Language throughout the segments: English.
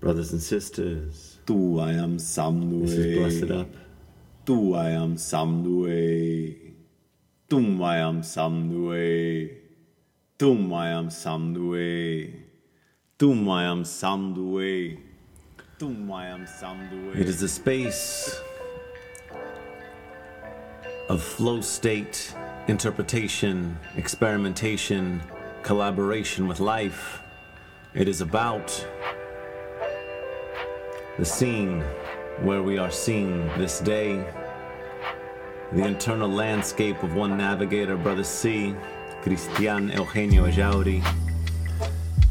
Brothers and sisters, Tu I am Samnue. this is Blessed Up. Tu I am Samnue. Tum I am Samnue. Tum I am Samnue. Tum I am Samnue. Tum I am Samnue. It is a space of flow state, interpretation, experimentation, collaboration with life. It is about the scene where we are seen this day, the internal landscape of one navigator, Brother C, Cristian Eugenio Ejauri.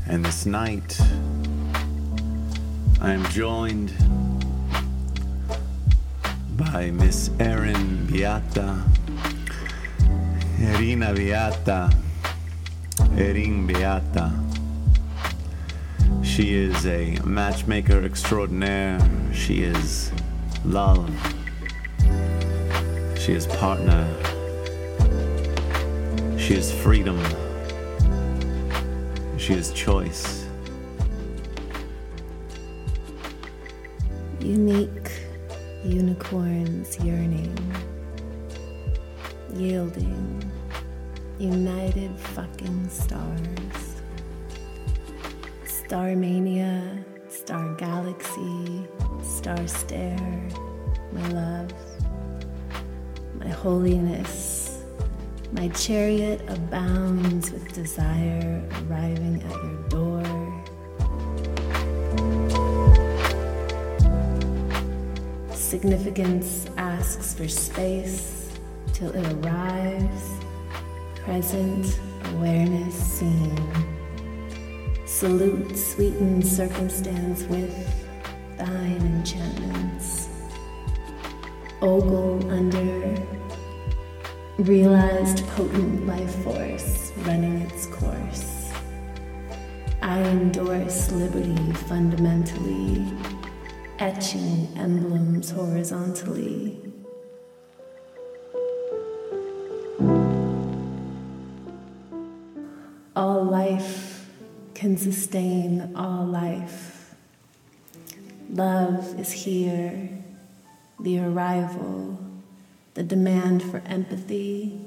And this night, I am joined by Miss Erin Beata, Erina Beata, Erin Beata. She is a matchmaker extraordinaire. She is love. She is partner. She is freedom. She is choice. Unique unicorns yearning, yielding, united fucking stars. Star mania, star galaxy, star stare, my love, my holiness. My chariot abounds with desire arriving at your door. Significance asks for space till it arrives. Present awareness seen. Salute sweeten circumstance with thine enchantments. Ogle under realized potent life force running its course. I endorse liberty fundamentally etching emblems horizontally. All life can sustain all life. Love is here, the arrival, the demand for empathy,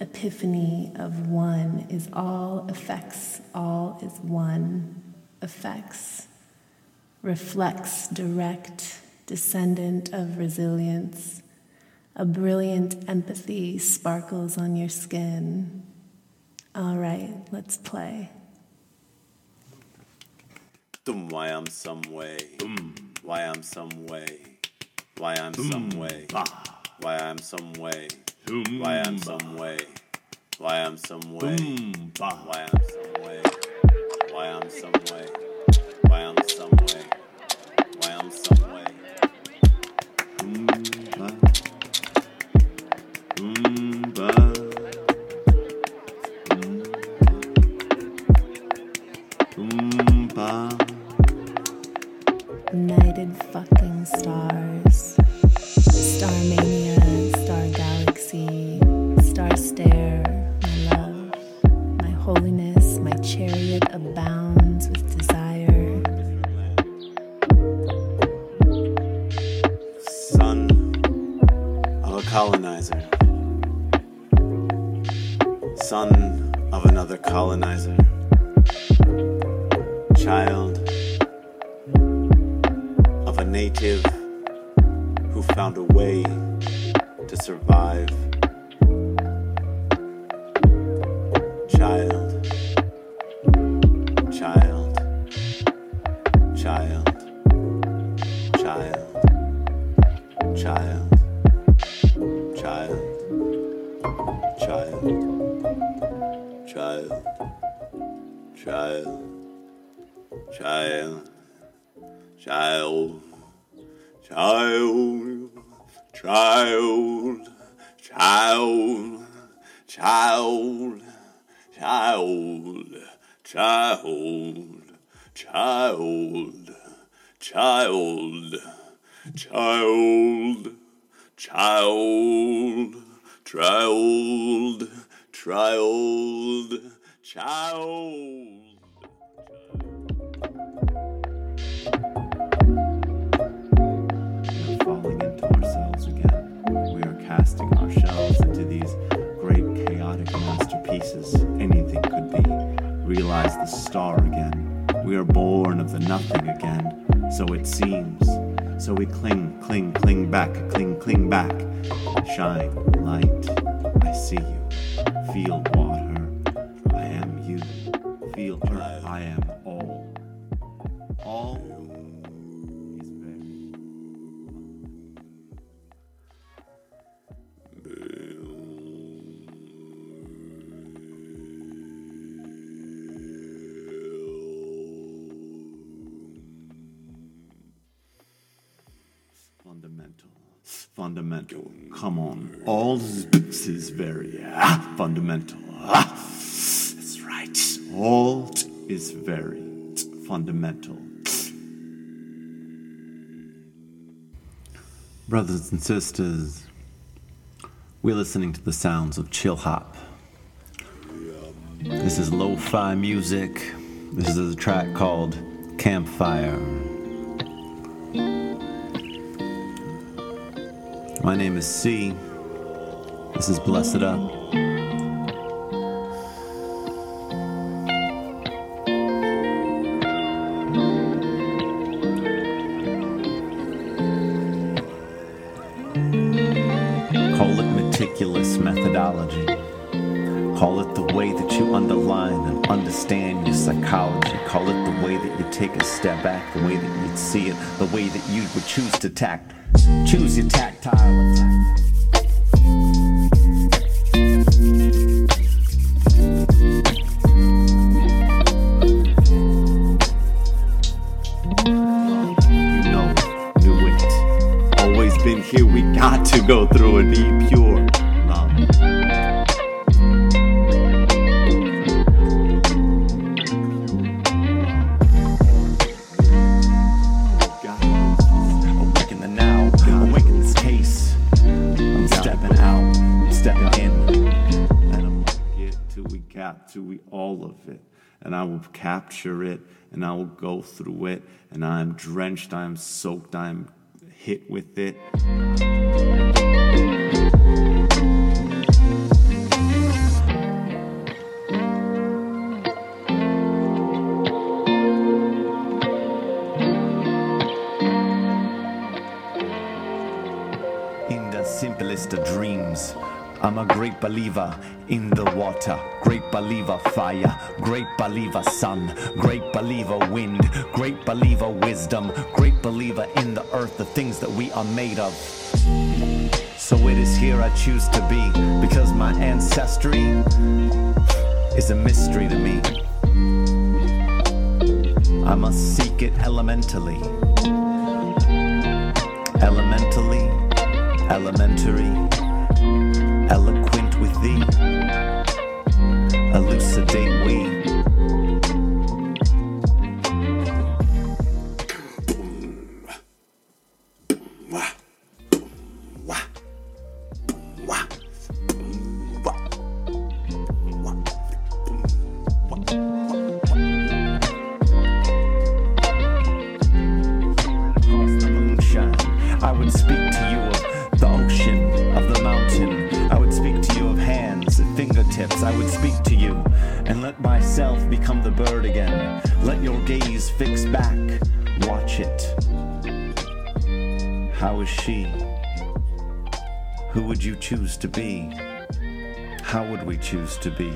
epiphany of one is all affects, all is one affects reflects direct descendant of resilience. A brilliant empathy sparkles on your skin. All right, let's play. Tum I am some way. Why I'm some way. Why I'm some way. Why I'm some way. Why I'm some way. Why I'm some way. Why I'm some way. Why I'm some way. Why I'm some way. Why I'm some way. United Child. Child. Child. Child. Child. Child. Child. Child. Child. Child. Child. Child. Child. Child. Child. Child, child, child, child, child, child. We are Falling into ourselves again, we are casting ourselves into these great chaotic masterpieces. Anything could be. Realize the star again. We are born of the nothing again so it seems. So we cling, cling, cling back, cling, cling back. Shine, light, I see you. Feel water, Fundamental. Fundamental. Come on. All is very ah, fundamental. Ah, that's right. All is very fundamental. Brothers and sisters, we're listening to the sounds of chill hop. This is lo fi music. This is a track called Campfire. My name is C. This is Blessed Up. Call it meticulous methodology. Call it the way that you underline and understand your psychology. Call it the way that you take a step back, the way that you'd see it, the way that you would choose to tact. Choose your tactile And I will capture it, and I will go through it. And I am drenched, I am soaked, I am hit with it. in the simplest of dreams. I'm a great believer in the water, great believer fire, great believer sun, great believer wind, great believer wisdom, great believer in the earth, the things that we are made of. So it is here I choose to be because my ancestry is a mystery to me. I must seek it elementally. Elementally, elementary, eloquent with thee, elucidate we. You choose to be? How would we choose to be?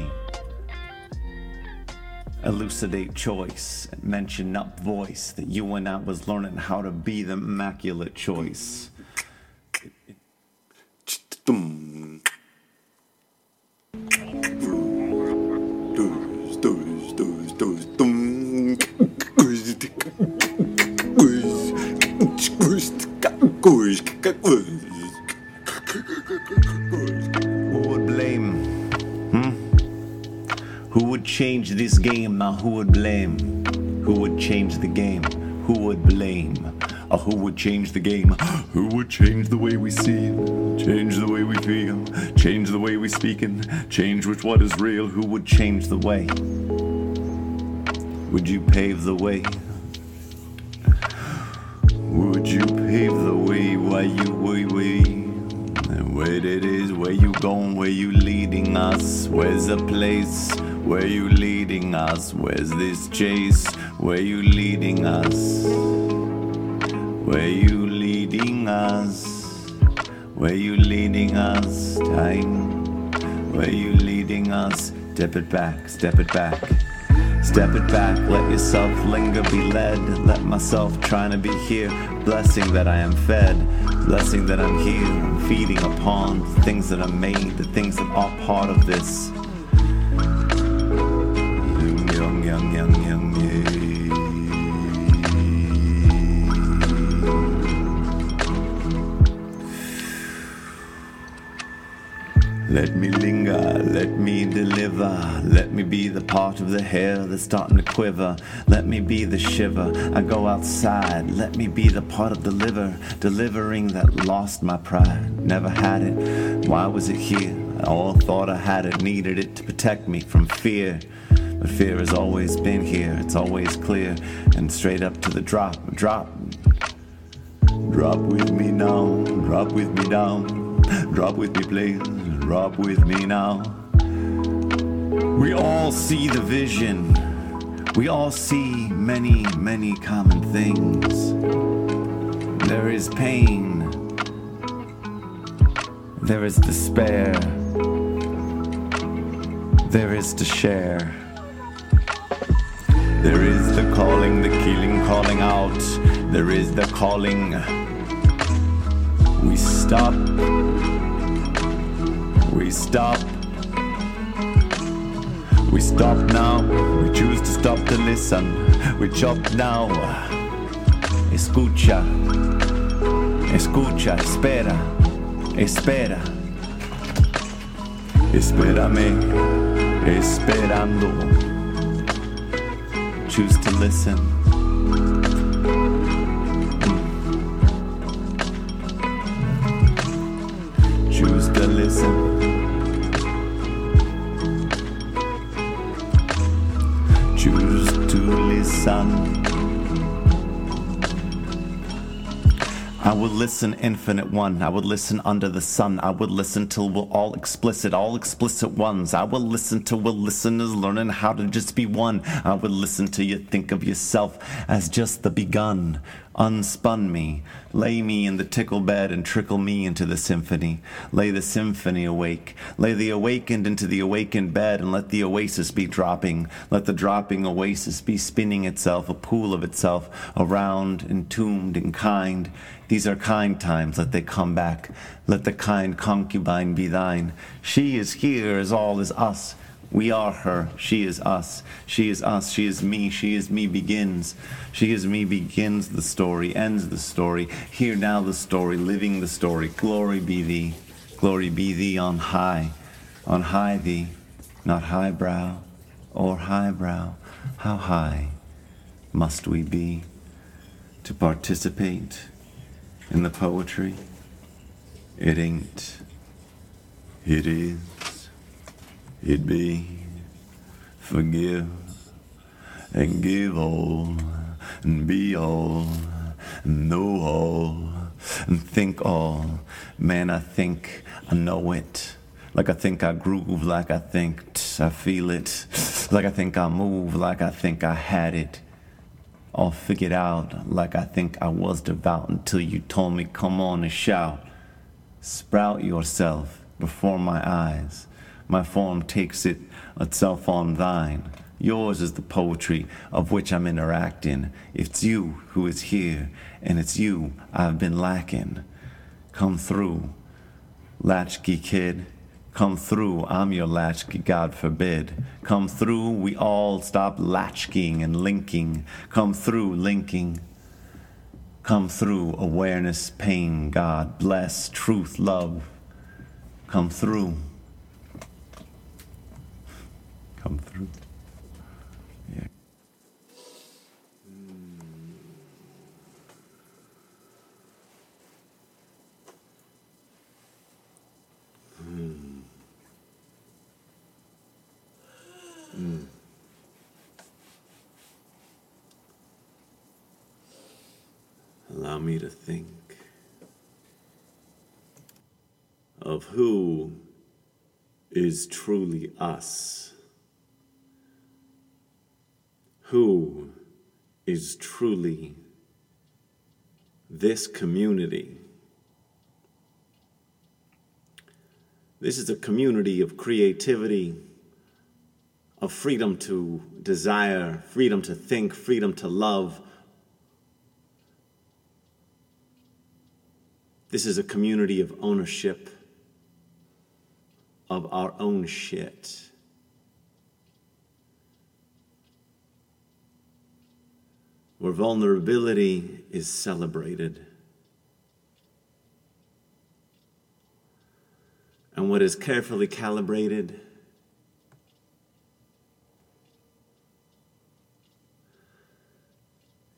elucidate choice mention up voice that you and I was learning how to be the immaculate choice. Change this game? Now who would blame? Who would change the game? Who would blame? Or who would change the game? Who would change the way we see? Change the way we feel? Change the way we speak and change which what is real? Who would change the way? Would you pave the way? Would you pave the way while you way way? Where it is, where you going, where you leading us? Where's the place Where you leading us? Where's this chase? Where you leading us? Where you leading us? Where you leading us? Time. Where you leading us? Step it back, step it back. Step it back, let yourself linger, be led. Let myself trying to be here. Blessing that I am fed, blessing that I'm here. Feeding upon the things that are made, the things that are part of this. Let me linger, let me deliver. Let me be the part of the hair that's starting to quiver. Let me be the shiver. I go outside. Let me be the part of the liver, delivering that lost my pride. Never had it. Why was it here? I all thought I had it, needed it to protect me from fear. But fear has always been here. It's always clear and straight up to the drop. Drop. Drop with me now. Drop with me down. Drop with me, please. Drop with me now. We all see the vision. We all see many, many common things. There is pain. There is despair. There is to share. There is the calling, the killing, calling out. There is the calling. We stop. We stop. We stop now. We choose to stop to listen. We chop now. Escucha. Escucha. Espera. Espera. Espérame. Esperando. Choose to listen. Listen. Choose to listen. I would listen, infinite one. I would listen under the sun. I would listen till we're all explicit, all explicit ones. I will listen till we're listeners learning how to just be one. I would listen till you think of yourself as just the begun. Unspun me, lay me in the tickle bed and trickle me into the symphony. Lay the symphony awake. Lay the awakened into the awakened bed and let the oasis be dropping. Let the dropping oasis be spinning itself, a pool of itself, around, entombed and kind. These are kind times, let they come back. Let the kind concubine be thine. She is here as all is us. We are her. She is us. She is us. She is me. She is me begins. She is me begins the story, ends the story. Here now the story, living the story. Glory be thee. Glory be thee on high. On high thee, not highbrow or highbrow. How high must we be to participate in the poetry? It ain't. It is. It be. Forgive and give all and be all and know all and think all. Man, I think I know it. Like I think I groove, like I think I feel it. Like I think I move, like I think I had it. All figured out, like I think I was devout until you told me, come on and shout. Sprout yourself before my eyes. My form takes it itself on thine. Yours is the poetry of which I'm interacting. It's you who is here, and it's you I've been lacking. Come through, latchkey kid. Come through, I'm your latchkey, God forbid. Come through, we all stop latchkeying and linking. Come through, linking. Come through, awareness, pain, God, bless, truth, love. Come through. Come through. Yeah. Allow me to think of who is truly us who is truly this community. This is a community of creativity, of freedom to desire, freedom to think, freedom to love. This is a community of ownership of our own shit. Where vulnerability is celebrated. And what is carefully calibrated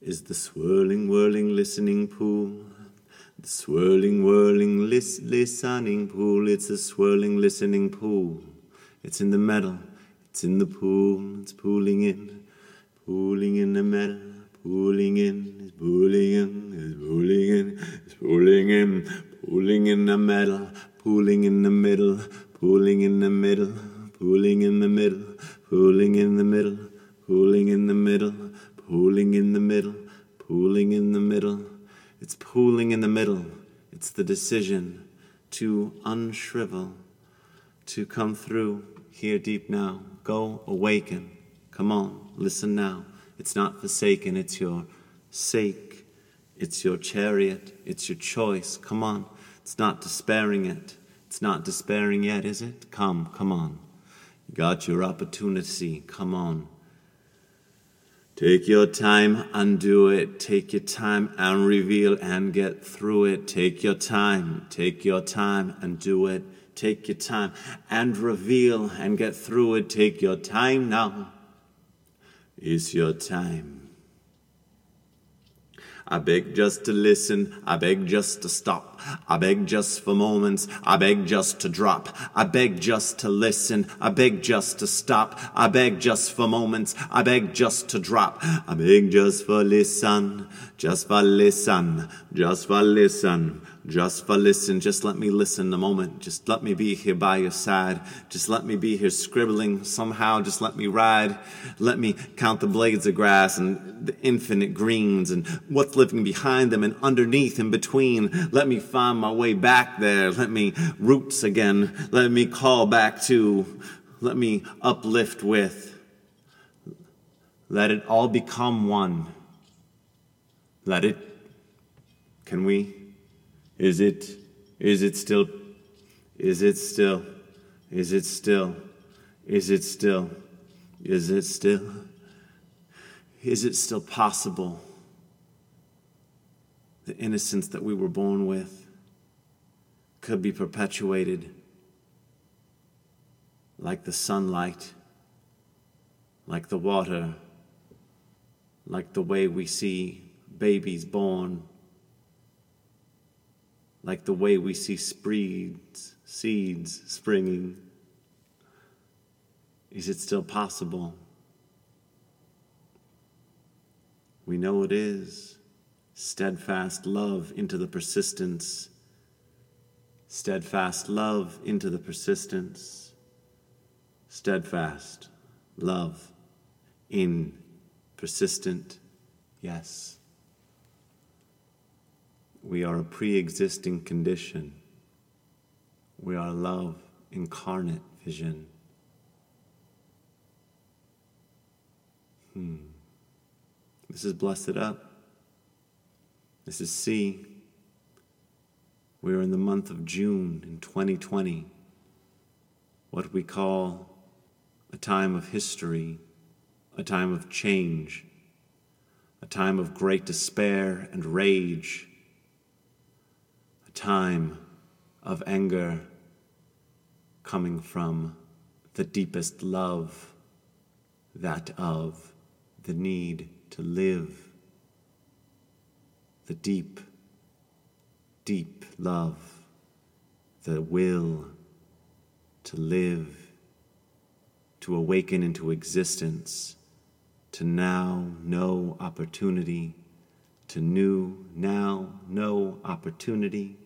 is the swirling, whirling, listening pool. The swirling, whirling, lis- listening pool. It's a swirling, listening pool. It's in the metal. It's in the pool. It's pooling in. Pooling in the metal. Pooling in. It's pooling in. In. It's pooling in. The metal. Pooling in the middle. Pooling in the middle. Pooling in the middle. Pooling in the middle. Pooling in the middle. Pooling in the middle. Pooling in the middle. It's pooling in the middle. It's the decision to unshrivel, to come through here deep now. Go awaken. Come on, listen now. It's not forsaken, it's your sake. It's your chariot. It's your choice. Come on. It's not despairing it. It's not despairing yet, is it? Come, come on. You got your opportunity. Come on. Take your time and do it. Take your time and reveal and get through it. Take your time. Take your time and do it. Take your time and reveal and get through it. Take your time now. It's your time. I beg just to listen. I beg just to stop. I beg just for moments. I beg just to drop. I beg just to listen. I beg just to stop. I beg just for moments. I beg just to drop. I beg just for listen. Just for listen. Just for listen. Just for listen. Just let me listen a moment. Just let me be here by your side. Just let me be here scribbling somehow. Just let me ride. Let me count the blades of grass and the infinite greens and what's living behind them and underneath and between. Let me find my way back there. Let me roots again. Let me call back to. Let me uplift with. Let it all become one. Let it. Can we? Is it, is it still, is it still, is it still, is it still, is it still, is it still possible? The innocence that we were born with could be perpetuated like the sunlight, like the water, like the way we see babies born like the way we see spreads, seeds springing. Is it still possible? We know it is. Steadfast love into the persistence. Steadfast love into the persistence. Steadfast love in persistent yes. We are a pre existing condition. We are love incarnate vision. Hmm. This is Blessed Up. This is C. We are in the month of June in 2020, what we call a time of history, a time of change, a time of great despair and rage time of anger coming from the deepest love, that of the need to live, the deep, deep love, the will to live, to awaken into existence, to now know opportunity, to new, now know opportunity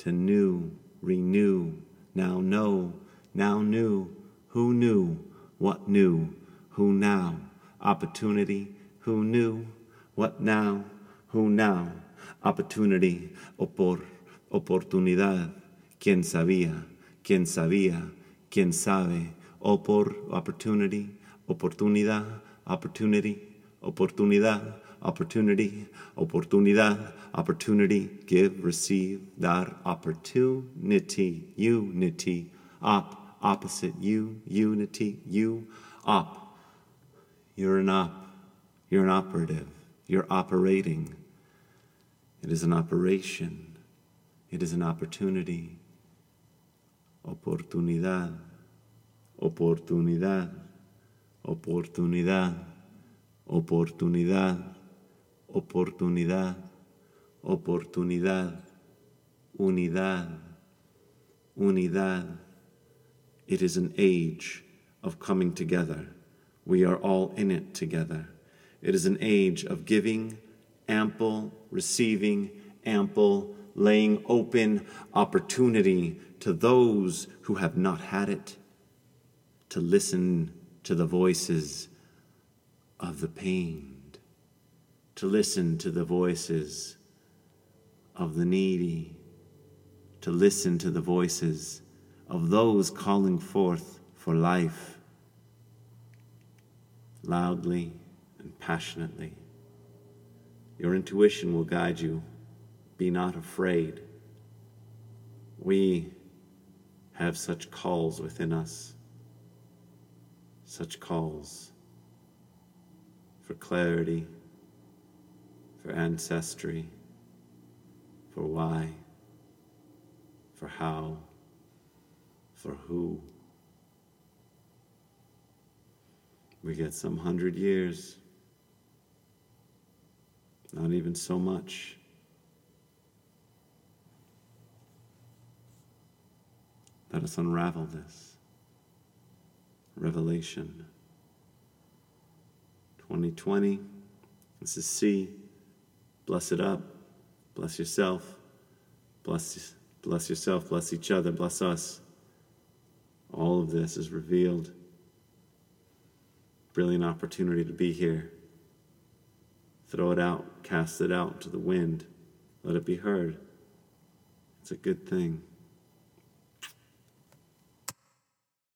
to new, renew, now know, now knew, who knew, what knew, who now, Opportunity. Who knew? What now? Who now? Opportunity. Opor. Oportunidad. ¿Quién sabía? ¿Quién sabía? ¿Quién sabe? Opor. Opportunity. Oportunidad. Opportunity. Oportunidad. Opportunity. Oportunidad. Opportunity. Give, receive, dar. Opportunity. Unity. Op opposite you, unity, you, op. You're an op. You're an operative. You're operating. It is an operation. It is an opportunity. Oportunidad. Oportunidad. Oportunidad. Oportunidad. Oportunidad. Oportunidad. Unidad. Unidad. It is an age of coming together. We are all in it together. It is an age of giving, ample, receiving, ample, laying open opportunity to those who have not had it to listen to the voices of the pained, to listen to the voices of the needy, to listen to the voices of those calling forth for life loudly and passionately. Your intuition will guide you. Be not afraid. We have such calls within us, such calls for clarity, for ancestry, for why, for how for who? We get some hundred years, not even so much. Let us unravel this. Revelation 2020. This is C. Bless it up. Bless yourself. Bless, bless yourself. Bless each other. Bless us. All of this is revealed. Brilliant opportunity to be here. Throw it out, cast it out to the wind, let it be heard. It's a good thing.